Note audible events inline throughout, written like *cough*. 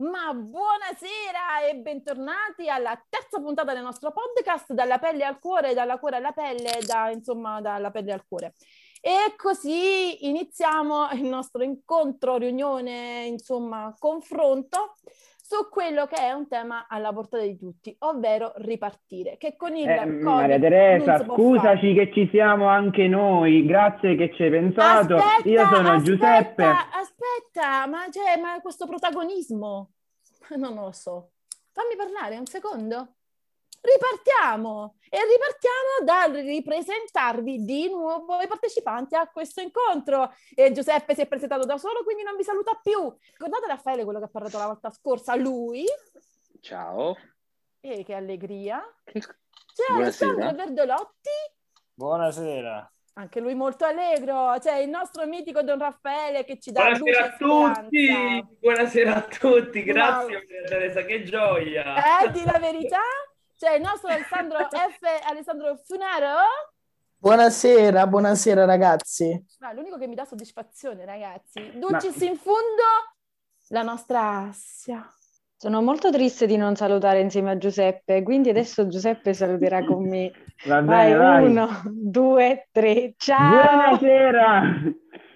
Ma buonasera e bentornati alla terza puntata del nostro podcast Dalla pelle al cuore, dalla cuore alla pelle, da, insomma dalla pelle al cuore. E così iniziamo il nostro incontro, riunione, insomma, confronto su quello che è un tema alla portata di tutti, ovvero ripartire. Che con il eh, Maria Teresa, scusaci che ci siamo anche noi, grazie che ci hai pensato. Aspetta, Io sono aspetta, Giuseppe. Aspetta, ma, c'è, ma questo protagonismo? Non lo so. Fammi parlare un secondo ripartiamo e ripartiamo dal ripresentarvi di nuovo i partecipanti a questo incontro. E Giuseppe si è presentato da solo, quindi non vi saluta più. Ricordate Raffaele quello che ha parlato la volta scorsa? Lui. Ciao. E che allegria. *laughs* C'è Alessandro Verdolotti. Buonasera. Anche lui molto allegro, c'è il nostro mitico Don Raffaele che ci dà Buonasera a tutti, buonasera a tutti, grazie wow. Teresa, che gioia. Eh, di la verità? C'è il nostro Alessandro *laughs* F. Alessandro Funaro. Buonasera, buonasera ragazzi. Ah, l'unico che mi dà soddisfazione, ragazzi. Dulcis Ma... in fondo, la nostra Assia. Sono molto triste di non salutare insieme a Giuseppe, quindi adesso Giuseppe saluterà con me. *laughs* Va bene, vai, Uno, due, tre, ciao! Buonasera!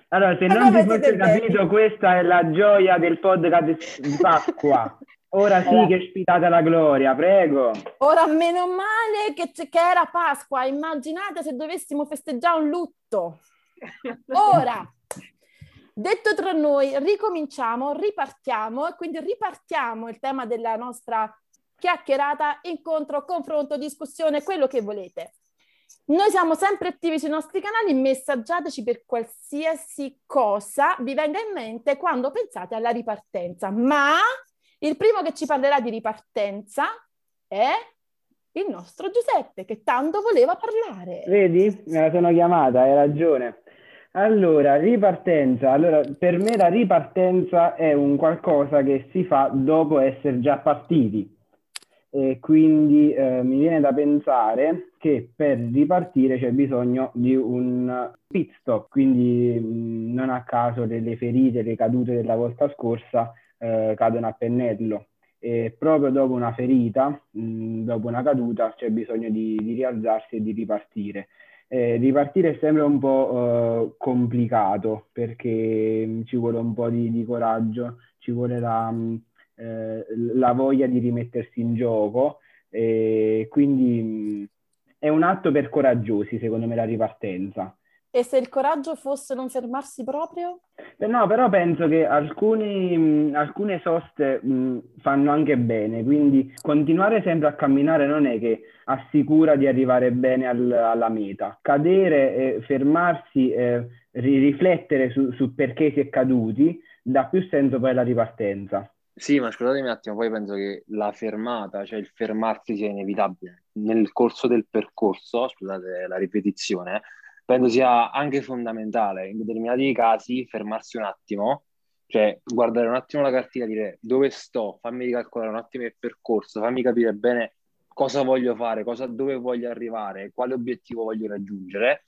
Allora, se non vi fosse capito, questa è la gioia del podcast di Pasqua. Ora sì eh. che spitate la gloria, prego. Ora meno male che, che, era Pasqua, immaginate se dovessimo festeggiare un lutto. *laughs* Ora, detto tra noi, ricominciamo, ripartiamo e quindi ripartiamo il tema della nostra chiacchierata, incontro, confronto, discussione, quello che volete. Noi siamo sempre attivi sui nostri canali, messaggiateci per qualsiasi cosa vi venga in mente quando pensate alla ripartenza, ma il primo che ci parlerà di ripartenza è il nostro Giuseppe, che tanto voleva parlare. Vedi? Me la sono chiamata, hai ragione. Allora, ripartenza. Allora, per me la ripartenza è un qualcosa che si fa dopo essere già partiti. E quindi eh, mi viene da pensare che per ripartire c'è bisogno di un pit stop, quindi mh, non a caso delle ferite, le cadute della volta scorsa eh, cadono a pennello e proprio dopo una ferita, mh, dopo una caduta, c'è bisogno di, di rialzarsi e di ripartire. Eh, ripartire è sempre un po' eh, complicato perché mh, ci vuole un po' di, di coraggio, ci vuole la, mh, eh, la, voglia di rimettersi in gioco e quindi è un atto per coraggiosi secondo me la ripartenza. E se il coraggio fosse non fermarsi proprio? No, però penso che alcuni, mh, alcune soste mh, fanno anche bene, quindi continuare sempre a camminare non è che assicura di arrivare bene al, alla meta. Cadere, e fermarsi, eh, riflettere su, su perché si è caduti dà più senso poi alla ripartenza. Sì, ma scusatemi un attimo, poi penso che la fermata, cioè il fermarsi sia inevitabile. Nel corso del percorso, scusate la ripetizione, penso sia anche fondamentale in determinati casi fermarsi un attimo, cioè guardare un attimo la cartina dire dove sto, fammi ricalcolare un attimo il percorso, fammi capire bene cosa voglio fare, cosa, dove voglio arrivare, quale obiettivo voglio raggiungere.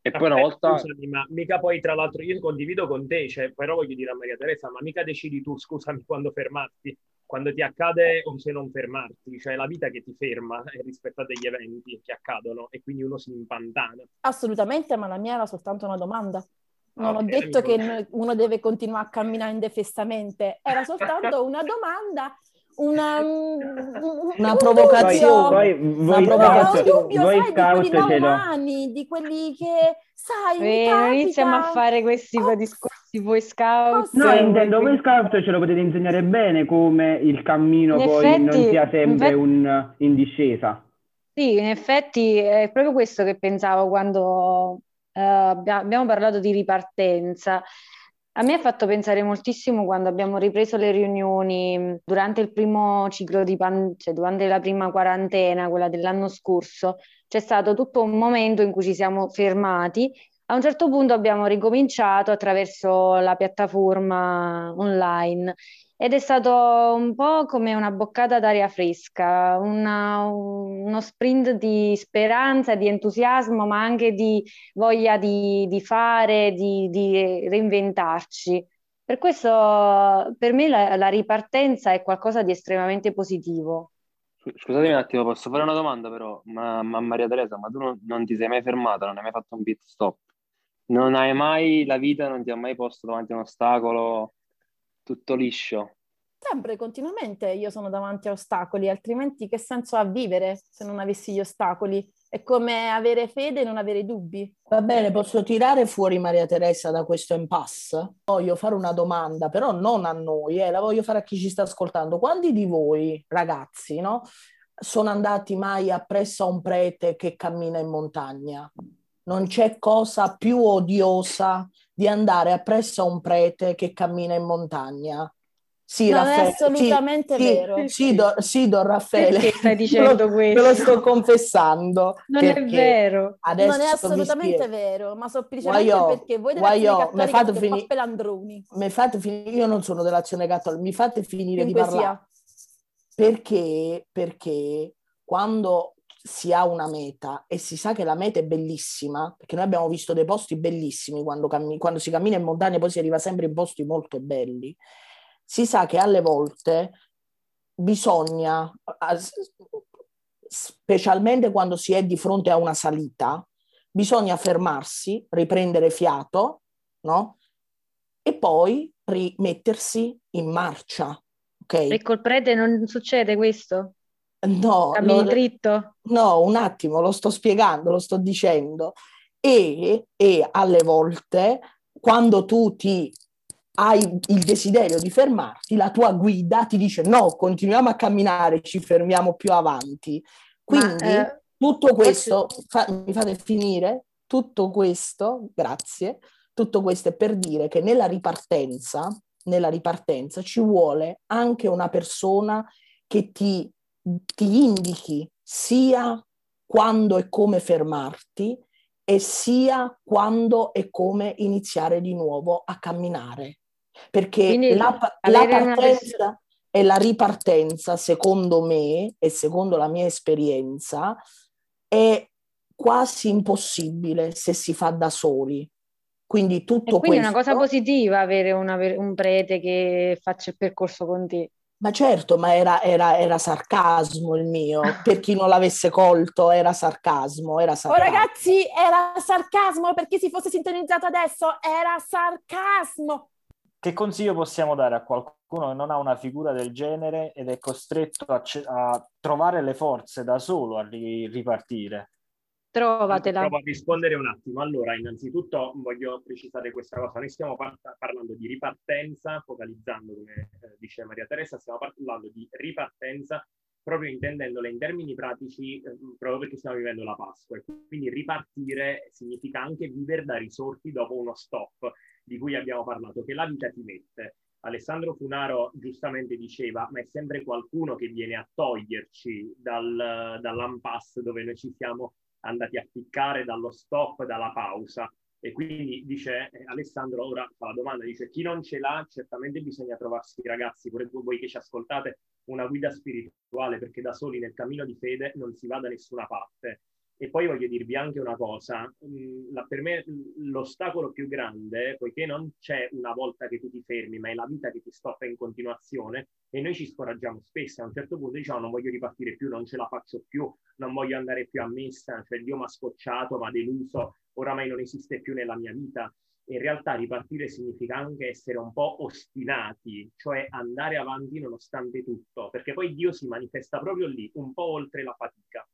E poi una volta... Scusami, ma mica poi tra l'altro io condivido con te, cioè, però voglio dire a Maria Teresa, ma mica decidi tu, scusami, quando fermarti quando ti accade o se non fermarti, cioè la vita che ti ferma rispetto a degli eventi che accadono e quindi uno si impantana. Assolutamente, ma la mia era soltanto una domanda. Non okay, ho detto che uno deve continuare a camminare indefessamente, era soltanto una domanda una, *laughs* una provocazione. Poi, voi una provocazione. dubbio, voi sai, scout di quelli umani, di quelli che, sai, eh, iniziamo a fare questi oh, discorsi voi scout. No, intendo, voi scout ce lo potete insegnare bene come il cammino in poi effetti, non sia sempre in, un, in discesa. Sì, in effetti è proprio questo che pensavo quando uh, abbiamo parlato di ripartenza. A me ha fatto pensare moltissimo quando abbiamo ripreso le riunioni durante il primo ciclo di pandemia, cioè durante la prima quarantena, quella dell'anno scorso, c'è stato tutto un momento in cui ci siamo fermati. A un certo punto abbiamo ricominciato attraverso la piattaforma online ed è stato un po' come una boccata d'aria fresca, una, uno sprint di speranza, di entusiasmo, ma anche di voglia di, di fare, di, di reinventarci. Per questo, per me la, la ripartenza è qualcosa di estremamente positivo. Scusatemi un attimo, posso fare una domanda però? Ma, ma Maria Teresa, ma tu non, non ti sei mai fermata, non hai mai fatto un pit stop? Non hai mai, la vita non ti ha mai posto davanti a un ostacolo tutto liscio? Sempre, continuamente io sono davanti a ostacoli, altrimenti che senso ha vivere se non avessi gli ostacoli? È come avere fede e non avere dubbi. Va bene, posso tirare fuori Maria Teresa da questo impasse? Voglio fare una domanda, però non a noi, eh, la voglio fare a chi ci sta ascoltando. Quanti di voi, ragazzi, no, sono andati mai appresso a un prete che cammina in montagna? Non c'è cosa più odiosa di andare appresso a un prete che cammina in montagna. Sì, non Raffaele, è assolutamente sì, vero. Sì, sì, do, sì, Don Raffaele. Perché stai *laughs* dicendo lo, questo? Lo sto confessando. Non è vero. Non è assolutamente vero, ma semplicemente Guaio, perché voi dell'azione mi fate finire. pelandroni. Mi fate finire, io non sono dell'azione cattolica, mi fate finire Quinque di parlare. Perché, perché quando si ha una meta e si sa che la meta è bellissima, perché noi abbiamo visto dei posti bellissimi quando, cammin- quando si cammina in montagna, poi si arriva sempre in posti molto belli si sa che alle volte bisogna, specialmente quando si è di fronte a una salita, bisogna fermarsi, riprendere fiato, no? E poi rimettersi in marcia. Okay? E col prete non succede questo? No, Cammini lo, dritto? No, un attimo, lo sto spiegando, lo sto dicendo. E, e alle volte, quando tu ti hai il desiderio di fermarti, la tua guida ti dice no, continuiamo a camminare, ci fermiamo più avanti. Quindi Ma, eh, tutto questo, fa, mi fate finire? Tutto questo, grazie, tutto questo è per dire che nella ripartenza, nella ripartenza ci vuole anche una persona che ti, ti indichi sia quando e come fermarti e sia quando e come iniziare di nuovo a camminare perché Quindi la, la partenza e la ripartenza, secondo me e secondo la mia esperienza, è quasi impossibile se si fa da soli. Quindi tutto e quindi questo... è una cosa positiva avere una, un prete che faccia il percorso con te. Ma certo, ma era, era, era, sarcasmo il mio, per chi non l'avesse colto era sarcasmo, era sarcasmo. Oh ragazzi, era sarcasmo, per chi si fosse sintonizzato adesso, era sarcasmo. Che consiglio possiamo dare a qualcuno che non ha una figura del genere ed è costretto a, ce- a trovare le forze da solo a ri- ripartire? Trovatela. Provo a rispondere un attimo. Allora, innanzitutto voglio precisare questa cosa. Noi stiamo par- parlando di ripartenza, focalizzando, come eh, dice Maria Teresa, stiamo parlando di ripartenza proprio intendendola in termini pratici, eh, proprio perché stiamo vivendo la Pasqua. Quindi ripartire significa anche vivere da risorti dopo uno stop di cui abbiamo parlato, che la vita ti mette. Alessandro Funaro giustamente diceva, ma è sempre qualcuno che viene a toglierci dal, dall'impasse dove noi ci siamo andati a piccare, dallo stop, dalla pausa. E quindi dice eh, Alessandro, ora fa la domanda, dice chi non ce l'ha, certamente bisogna trovarsi ragazzi, pure voi che ci ascoltate, una guida spirituale, perché da soli nel cammino di fede non si va da nessuna parte. E poi voglio dirvi anche una cosa, mm, la, per me l'ostacolo più grande, poiché non c'è una volta che tu ti fermi, ma è la vita che ti stoppa in continuazione e noi ci scoraggiamo spesso, a un certo punto diciamo non voglio ripartire più, non ce la faccio più, non voglio andare più a messa, cioè Dio mi ha scocciato, mi ha deluso, oramai non esiste più nella mia vita. In realtà ripartire significa anche essere un po' ostinati, cioè andare avanti nonostante tutto, perché poi Dio si manifesta proprio lì, un po' oltre la fatica.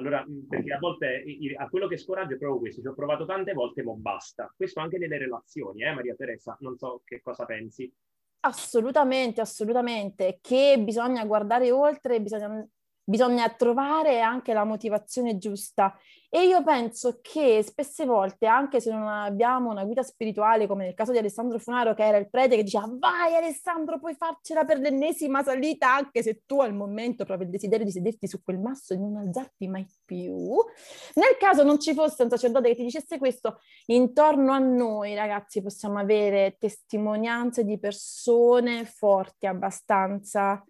Allora, perché a volte a quello che scoraggio è proprio questo, ci ho provato tante volte, ma basta. Questo anche nelle relazioni, eh Maria Teresa? Non so che cosa pensi. Assolutamente, assolutamente, che bisogna guardare oltre, bisogna bisogna trovare anche la motivazione giusta. E io penso che spesse volte, anche se non abbiamo una guida spirituale, come nel caso di Alessandro Funaro, che era il prete che diceva vai Alessandro, puoi farcela per l'ennesima salita, anche se tu al momento provi il desiderio di sederti su quel masso e non alzarti mai più. Nel caso non ci fosse un sacerdote che ti dicesse questo, intorno a noi ragazzi possiamo avere testimonianze di persone forti abbastanza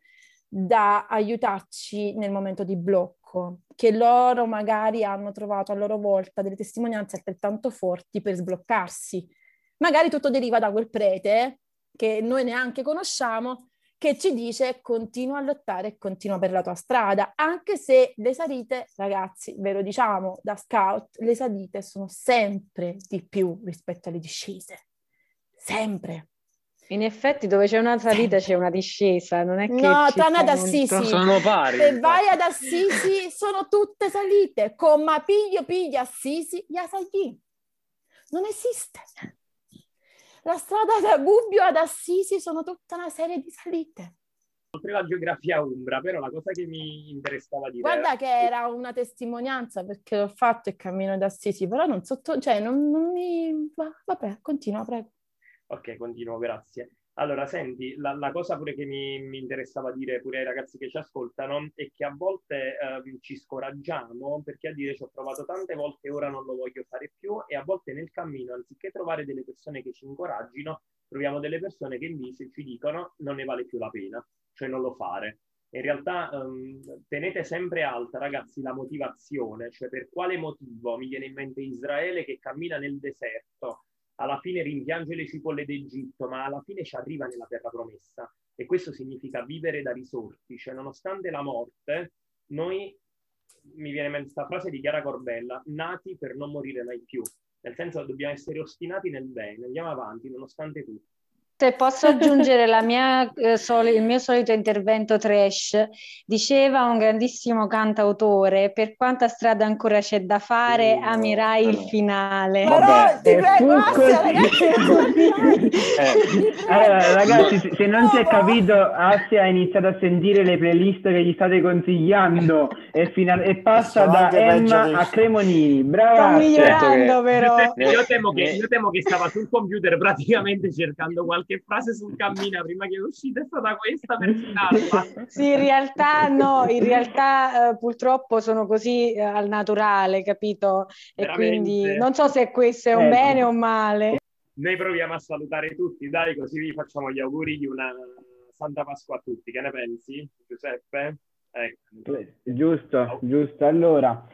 da aiutarci nel momento di blocco, che loro magari hanno trovato a loro volta delle testimonianze altrettanto forti per sbloccarsi. Magari tutto deriva da quel prete che noi neanche conosciamo, che ci dice continua a lottare continua per la tua strada, anche se le salite, ragazzi, ve lo diciamo da scout, le salite sono sempre di più rispetto alle discese, sempre. In effetti dove c'è una salita c'è una discesa, non è che No, tranne ad Assisi. molto. Sono pari. Se vai ad Assisi sono tutte salite, con ma piglio piglio Assisi, ya salì. Non esiste. La strada da Gubbio ad Assisi sono tutta una serie di salite. Oltre la geografia umbra, però la cosa che mi interessava dire... Guarda che era una testimonianza perché l'ho fatto il cammino ad Assisi, però non sotto, cioè non, non mi... va- Vabbè, continua, prego. Ok, continuo, grazie. Allora, senti, la, la cosa pure che mi, mi interessava dire pure ai ragazzi che ci ascoltano è che a volte ehm, ci scoraggiamo perché a dire ci ho provato tante volte e ora non lo voglio fare più e a volte nel cammino, anziché trovare delle persone che ci incoraggino, troviamo delle persone che invece ci dicono non ne vale più la pena, cioè non lo fare. In realtà ehm, tenete sempre alta, ragazzi, la motivazione, cioè per quale motivo mi viene in mente Israele che cammina nel deserto, alla fine rimpiange le cipolle d'Egitto, ma alla fine ci arriva nella terra promessa. E questo significa vivere da risorti, cioè nonostante la morte, noi, mi viene in mente questa frase di Chiara Corbella, nati per non morire mai più. Nel senso che dobbiamo essere ostinati nel bene, andiamo avanti nonostante tutto. Se posso *laughs* aggiungere la mia, eh, soli- il mio solito intervento trash, diceva un grandissimo cantautore, per quanta strada ancora c'è da fare, Sì, amirai il finale. Vabbè, Però prego, ragazzi, *laughs* Eh, Allora, ragazzi, se- non si è capito, Assia ha iniziato a sentire le playlist che gli state consigliando e, fina- e passa da Emma a Cremonini. Brava Sto Assia. migliorando però. Eh, Io temo, che, io temo che stava sul computer praticamente cercando qualche frase sul cammino prima che uscita è stata questa per citarla. *laughs* Sì, in realtà no, in realtà eh, purtroppo sono così eh, al naturale, capito? E Veramente. quindi non so se questo è un Ecco. bene o un male. Noi proviamo a salutare tutti, dai, così vi facciamo gli auguri di una Santa Pasqua a tutti. Che ne pensi, Giuseppe? Ecco. Giusto, giusto. Allora,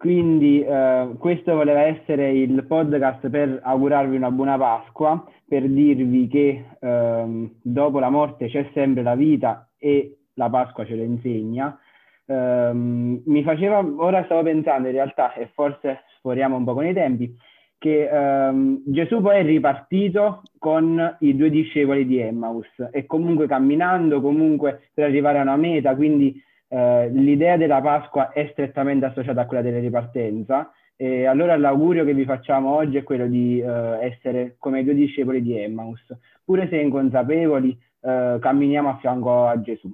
quindi eh, questo voleva essere il podcast per augurarvi una buona Pasqua, per dirvi che ehm, dopo la morte c'è sempre la vita e la Pasqua ce lo insegna. Ehm, mi faceva, ora stavo pensando in realtà, e forse sforiamo un po' con i tempi, che ehm, Gesù poi è ripartito con i due discepoli di Emmaus e comunque camminando, comunque per arrivare a una meta, quindi eh, l'idea della Pasqua è strettamente associata a quella della ripartenza e allora l'augurio che vi facciamo oggi è quello di eh, essere come i due discepoli di Emmaus, pure se inconsapevoli, eh, camminiamo a fianco a Gesù.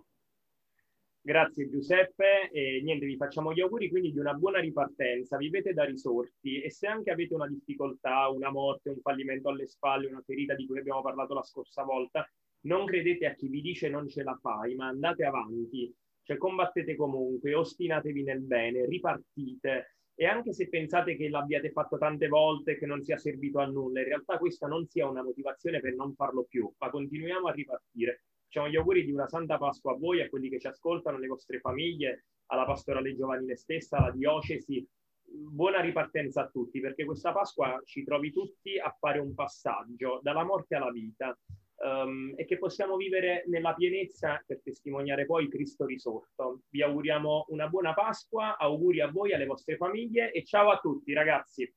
Grazie Giuseppe e niente, vi facciamo gli auguri quindi di una buona ripartenza, vivete da risorti e se anche avete una difficoltà, una morte, un fallimento alle spalle, una ferita di cui abbiamo parlato la scorsa volta, non credete a chi vi dice non ce la fai, ma andate avanti, cioè combattete comunque, ostinatevi nel bene, ripartite e anche se pensate che l'abbiate fatto tante volte che non sia servito a nulla, in realtà questa non sia una motivazione per non farlo più, ma continuiamo a ripartire. Facciamo gli auguri di una Santa Pasqua a voi, a quelli che ci ascoltano, alle vostre famiglie, alla pastorale giovanile stessa, alla diocesi. Buona ripartenza a tutti, perché questa Pasqua ci trovi tutti a fare un passaggio dalla morte alla vita ehm, e che possiamo vivere nella pienezza per testimoniare poi Cristo risorto. Vi auguriamo una buona Pasqua, auguri a voi, alle vostre famiglie e ciao a tutti ragazzi.